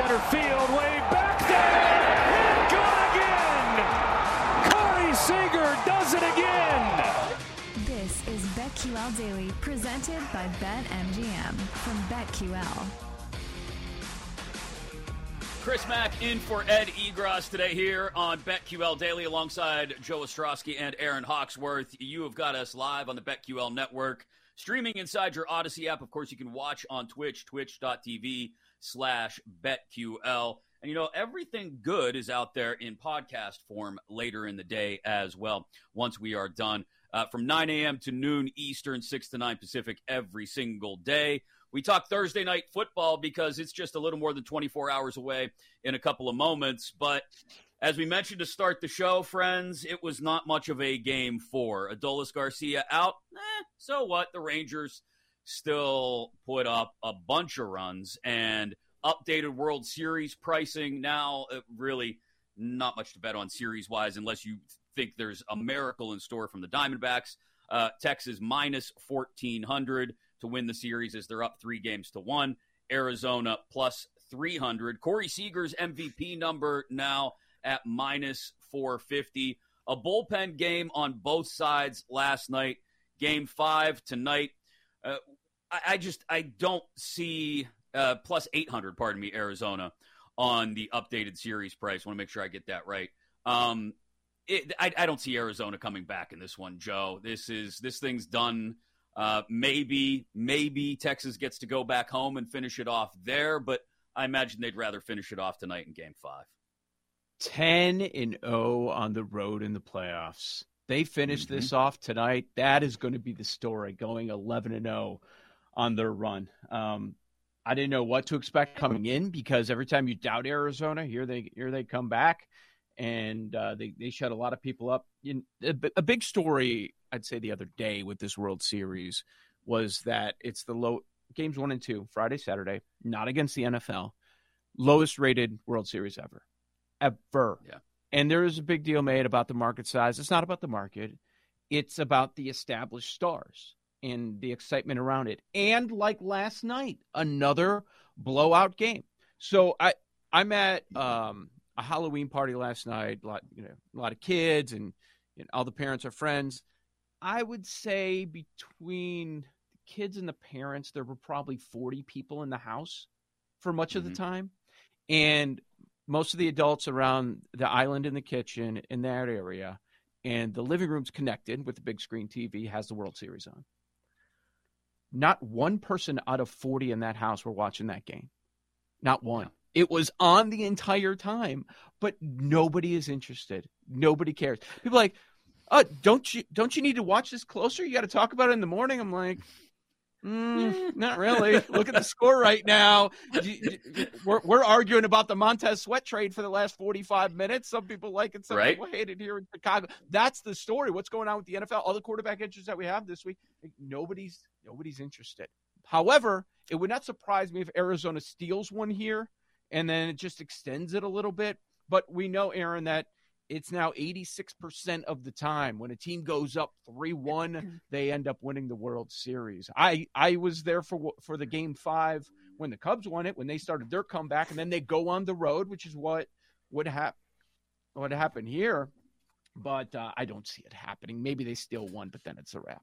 center field, way back there, and gone again. Corey Seager does it again. This is BetQL Daily, presented by BetMGM from BetQL. Chris Mack in for Ed Egros today here on BetQL Daily alongside Joe Ostrowski and Erin Hawksworth. You have got us live on the BetQL network, streaming inside your Audacy app. Of course, you can watch on Twitch, twitch.tv slash BetQL. And you know, everything good is out there in podcast form later in the day as well, once we are done. Uh, from 9 a.m. to noon Eastern, 6 to 9 Pacific every single day. We talk Thursday night football because it's just a little more than 24 hours away in a couple of moments. But as we mentioned to start the show, friends, it was not much of a game for Adolis Garcia out. Eh, so what? The Rangers still put up a bunch of runs and updated World Series pricing. Now, uh, really, not much to bet on series wise unless you think there's a miracle in store from the Diamondbacks. Uh, Texas minus 1400 to win the series as they're up three games to one. Arizona plus 300. Corey Seager's MVP number now at minus 450. A bullpen game on both sides last night. Game five tonight. Uh, I, I, just I don't see uh, plus 800. Pardon me, Arizona on the updated series price. Want to make sure I get that right. Um, it, I, I don't see Arizona coming back in this one, Joe. This is this thing's done. Uh, maybe, maybe Texas gets to go back home and finish it off there, but I imagine they'd rather finish it off tonight in Game Five. 10 and 0 on the road in the playoffs. They finish mm-hmm. this off tonight. That is going to be the story, going 11 and 0 on their run. Um, I didn't know what to expect coming in because every time you doubt Arizona, here they here they come back, and uh, they they shut a lot of people up. In, a, a big story, I'd say, the other day with this World Series was that it's the low games one and two, Friday, Saturday, not against the NFL, lowest rated World Series ever ever. Yeah. And there is a big deal made about the market size. It's not about the market, it's about the established stars and the excitement around it. And like last night, another blowout game. So I I'm at um, a Halloween party last night. A lot you know a lot of kids and you know, all the parents are friends. I would say between the kids and the parents, there were probably 40 people in the house for much mm-hmm. of the mm-hmm. time. And most of the adults around the island in the kitchen in that area, and the living room's connected with the big screen TV, has the World Series on. Not one person out of 40 in that house were watching that game. Not one. It was on the entire time, but nobody is interested. Nobody cares. People like, "Oh, don't you don't you need to watch this closer? You got to talk about it in the morning." I'm like, Mm, not really. Look at the score right now. We're, we're arguing about the Montez Sweat trade for the last 45 minutes. Some people like it, some right. people hate it here in Chicago. That's the story. What's going on with the NFL? All the quarterback injuries that we have this week, nobody's nobody's interested. However, it would not surprise me if Arizona steals one here and then it just extends it a little bit. But we know, Erin, that – it's now 86% of the time. When a team goes up 3-1 they end up winning the world series. I i was there for for the game 5 when the cubs won it when they started their comeback and then they go on the road which is what would happen what happened here. But uh, i don't see it happening. Maybe they still won but then it's a wrap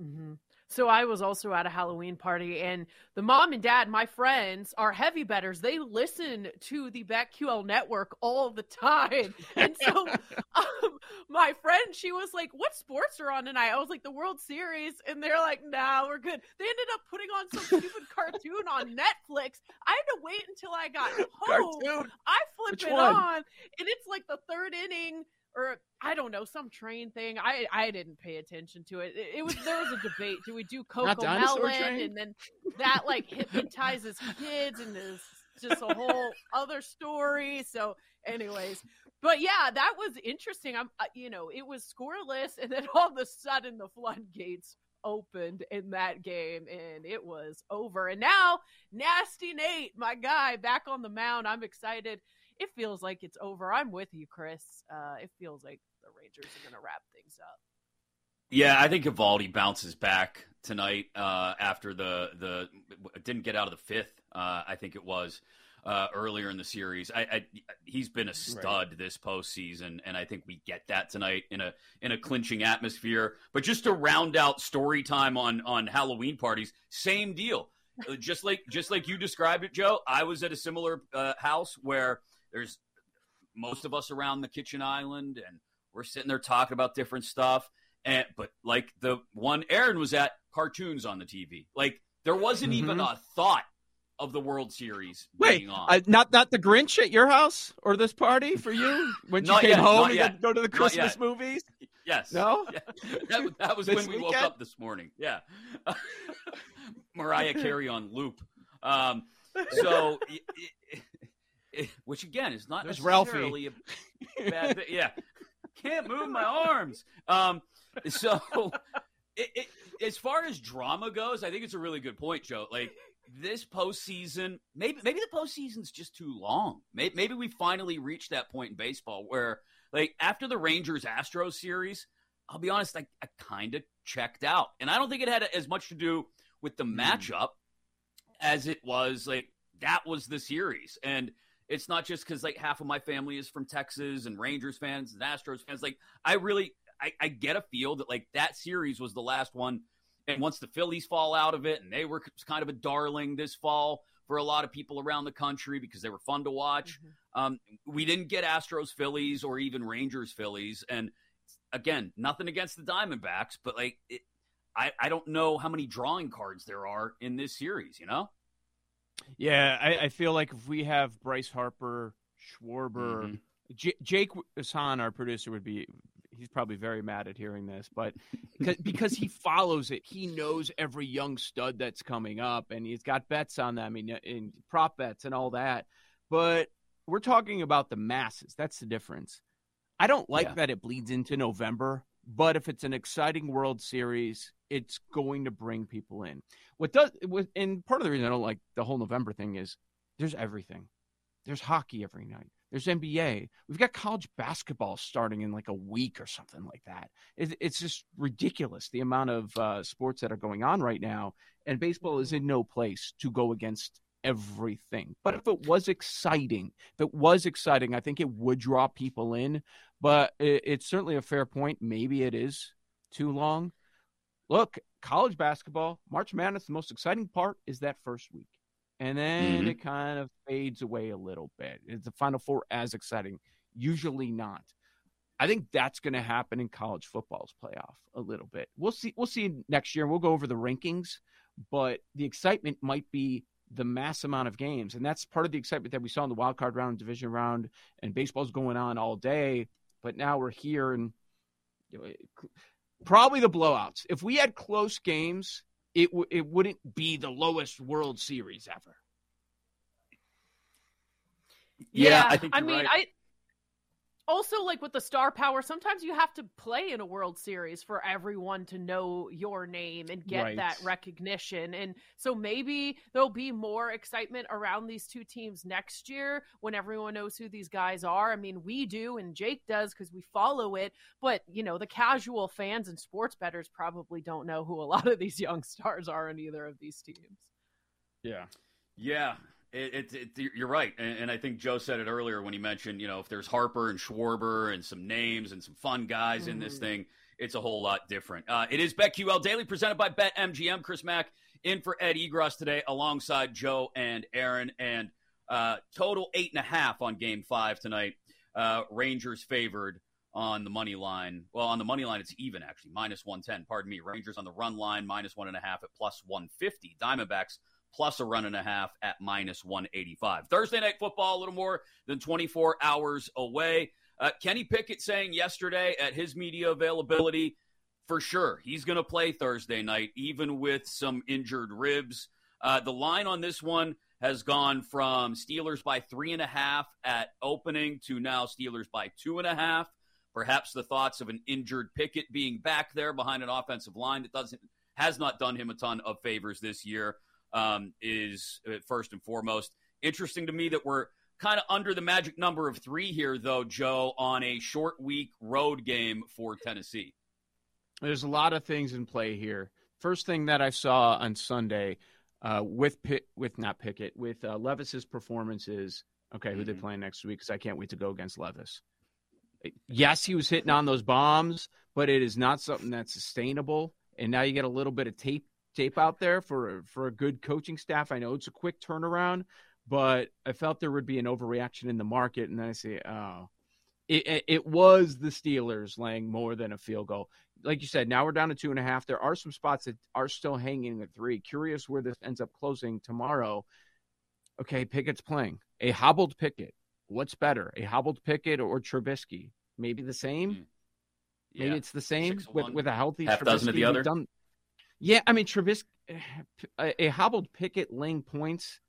mm-hmm. So I was also at a Halloween party, and the mom and dad, my friends, are heavy bettors. They listen to the BetQL network all the time. And so um, my friend, she was like, What sports are on tonight? I was like, The World Series. And they're like, Nah, we're good. They ended up putting on some stupid cartoon on Netflix. I had to wait until I got home. Cartoon? I flip Which it one? on, and it's like the third inning or I don't know some train thing. I I didn't pay attention to it. It, it was there was a debate. Do we do CoComelon and then that like hypnotizes kids and is just a whole other story. So, anyways, but yeah, that was interesting. I'm uh, you know it was scoreless, and then all of a sudden the floodgates opened in that game and it was over. And now, Nasty Nate, my guy, back on the mound. I'm excited it feels like it's over. I'm with you, Chris. Uh, it feels like the Rangers are going to wrap things up. Yeah, I think Eovaldi bounces back tonight uh, after the the didn't get out of the fifth. Uh, I think it was. uh, earlier in the series. I, I, he's been a stud right. this postseason, and I think we get that tonight in a in a clinching atmosphere. But just to round out story time on on Halloween parties, same deal. Uh, just like just like you described it, Joe. I was at a similar uh, house where there's most of us around the kitchen island, and we're sitting there talking about different stuff. And but like the one Erin was at, cartoons on the TV. Like there wasn't mm-hmm. even a thought of the World Series Wait, uh, not not the Grinch at your house or this party for you when you came yet, home and go to the Christmas movies? Yes. No. Yeah. That, that, was when we weekend? woke up this morning. Yeah. Mariah Carey on loop. Um, so, it, it, which again is not There's necessarily Ralphie. a bad thing. Yeah. Can't move my arms. Um, so, as far as drama goes, I think it's a really good point, Joe. Like this postseason, maybe maybe the postseason's just too long. Maybe, maybe we finally reached that point in baseball where, like, after the Rangers Astros series, I'll be honest, I, I kind of checked out, and I don't think it had as much to do with the mm. matchup as it was like that was the series, and it's not just because like half of my family is from Texas and Rangers fans and Astros fans. Like, I really I, I get a feel that like that series was the last one and once the Phillies fall out of it, and they were kind of a darling this fall for a lot of people around the country because they were fun to watch. Mm-hmm. Um, we didn't get Astros Phillies or even Rangers Phillies. And again, nothing against the Diamondbacks, but like, it, I, I don't know how many drawing cards there are in this series, you know? Yeah, I, I feel like if we have Bryce Harper, Schwarber, mm-hmm. J- Jake Hassan, our producer, would be he's probably very mad at hearing this, but because he follows it, he knows every young stud that's coming up, and he's got bets on them and, and prop bets and all that. But we're talking about the masses. That's the difference. I don't like yeah. that it bleeds into November, but if it's an exciting World Series, it's going to bring people in. What does and part of the reason I don't like the whole November thing is there's everything. There's hockey every night. There's NBA. We've got college basketball starting in like a week or something like that. It, it's just ridiculous the amount of uh, sports that are going on right now. And baseball is in no place to go against everything. But if it was exciting, if it was exciting, I think it would draw people in. But it, it's certainly a fair point. Maybe it is too long. Look, college basketball, March Madness, the most exciting part is that first week and then mm-hmm. it kind of fades away a little bit. Is the Final Four as exciting? Usually not. I think that's going to happen in college football's playoff a little bit. We'll see. We'll see next year. We'll go over the rankings, but the excitement might be the mass amount of games, and that's part of the excitement that we saw in the wild card round, division round, and baseball's going on all day. But now we're here, and you know, probably the blowouts. If we had close games, it w- it wouldn't be the lowest World Series ever. Yeah, yeah I think. I mean, right. I also like with the star power sometimes you have to play in a world series for everyone to know your name and get right. that recognition. And so maybe there'll be more excitement around these two teams next year when everyone knows who these guys are. I mean we do and jake does because we follow it. But you know the casual fans and sports bettors probably don't know who a lot of these young stars are in either of these teams. Yeah. Yeah it, it, it, you're right, and, and, I think Joe said it earlier when he mentioned, you know, if there's Harper and Schwarber and some names and some fun guys mm-hmm. in this mm-hmm. thing, it's a whole lot different. Uh, it is BetQL Daily presented by BetMGM. Chris Mack in for Ed Egros today, alongside Joe and Erin, and uh, total eight and a half on Game Five tonight. Uh, Rangers favored on the money line. Well, on the money line, it's even actually minus one ten. Pardon me. Rangers on the run line minus one and a half at plus one fifty. Diamondbacks plus a run and a half at minus 185. Thursday night football, a little more than 24 hours away. Uh, Kenny Pickett saying yesterday at his media availability, for sure, he's going to play Thursday night, even with some injured ribs. Uh, the line on this one has gone from Steelers by three and a half at opening to now Steelers by two and a half. Perhaps the thoughts of an injured Pickett being back there behind an offensive line that doesn't has not done him a ton of favors this year um, is uh, first and foremost. Interesting to me that we're kind of under the magic number of three here, though, Joe, on a short week road game for Tennessee. There's a lot of things in play here. First thing that I saw on Sunday, uh, with Pitt, with not Pickett, with uh, Levis's performances. Okay, who Mhm. they playing next week? Because I can't wait to go against Levis. Yes, he was hitting on those bombs, but it is not something that's sustainable. And now you get a little bit of tape tape out there for for a good coaching staff. I know it's a quick turnaround, but I felt there would be an overreaction in the market, and then I say, oh, it, it, was the Steelers laying more than a field goal. Like you said, now we're down to two and a half. There are some spots that are still hanging at three. Curious where this ends up closing tomorrow. Okay, Pickett's playing a hobbled Pickett. What's better, a hobbled Pickett or Trubisky? Maybe the same. Mm. Yeah. Maybe it's the same with with a healthy Half dozen of the Trubisky. Other? done- yeah, I mean Trubisky, a, a hobbled Pickett laying points.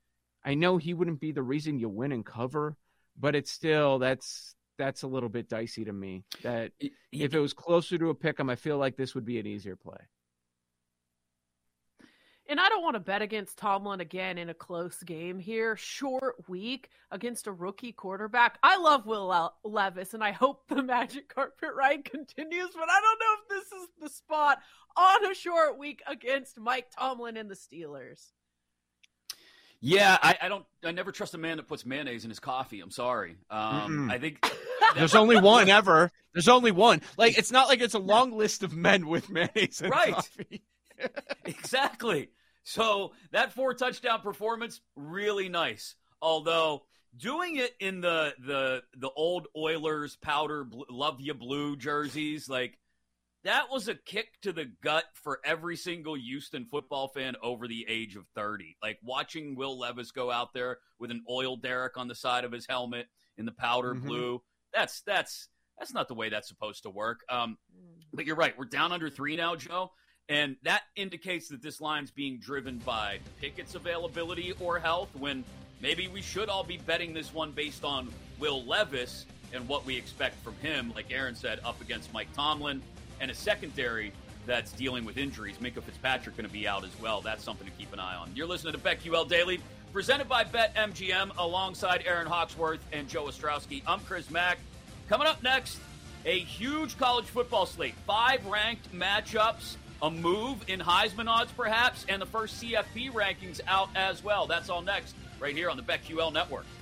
I know he wouldn't be the reason you win and cover, but it's still that's that's a little bit dicey to me. That if it was closer to a pick 'em, I feel like this would be an easier play. And I don't want to bet against Tomlin again in a close game here. Short week against a rookie quarterback. I love Will Levis, and I hope the magic carpet ride continues, but I don't know if this is the spot on a short week against Mike Tomlin and the Steelers. Yeah, I, I don't. I never trust a man that puts mayonnaise in his coffee. I'm sorry. Um, Mm-mm. I think There's only one ever. There's only one. Like it's not like it's a long list of men with mayonnaise and Right. coffee. exactly. So that four touchdown performance really nice. Although doing it in the the the old Oilers powder bl- love you blue jerseys like that was a kick to the gut for every single Houston football fan over the age of 30. Like watching Will Levis go out there with an oil derrick on the side of his helmet in the powder Mhm. blue. That's that's that's not the way that's supposed to work. Um, but you're right. We're down under three now, Joe. And that indicates that this line's being driven by Pickett's availability or health when maybe we should all be betting this one based on Will Levis and what we expect from him, like Erin said, up against Mike Tomlin and a secondary that's dealing with injuries. Minkah Fitzpatrick going to be out as well. That's something to keep an eye on. You're listening to BetQL Daily, presented by BetMGM, alongside Erin Hawksworth and Joe Ostrowski. I'm Chris Mack. Coming up next, a huge college football slate. Five ranked matchups, a move in Heisman odds perhaps, and the first CFP rankings out as well. That's all next, right here on the BetQL Network.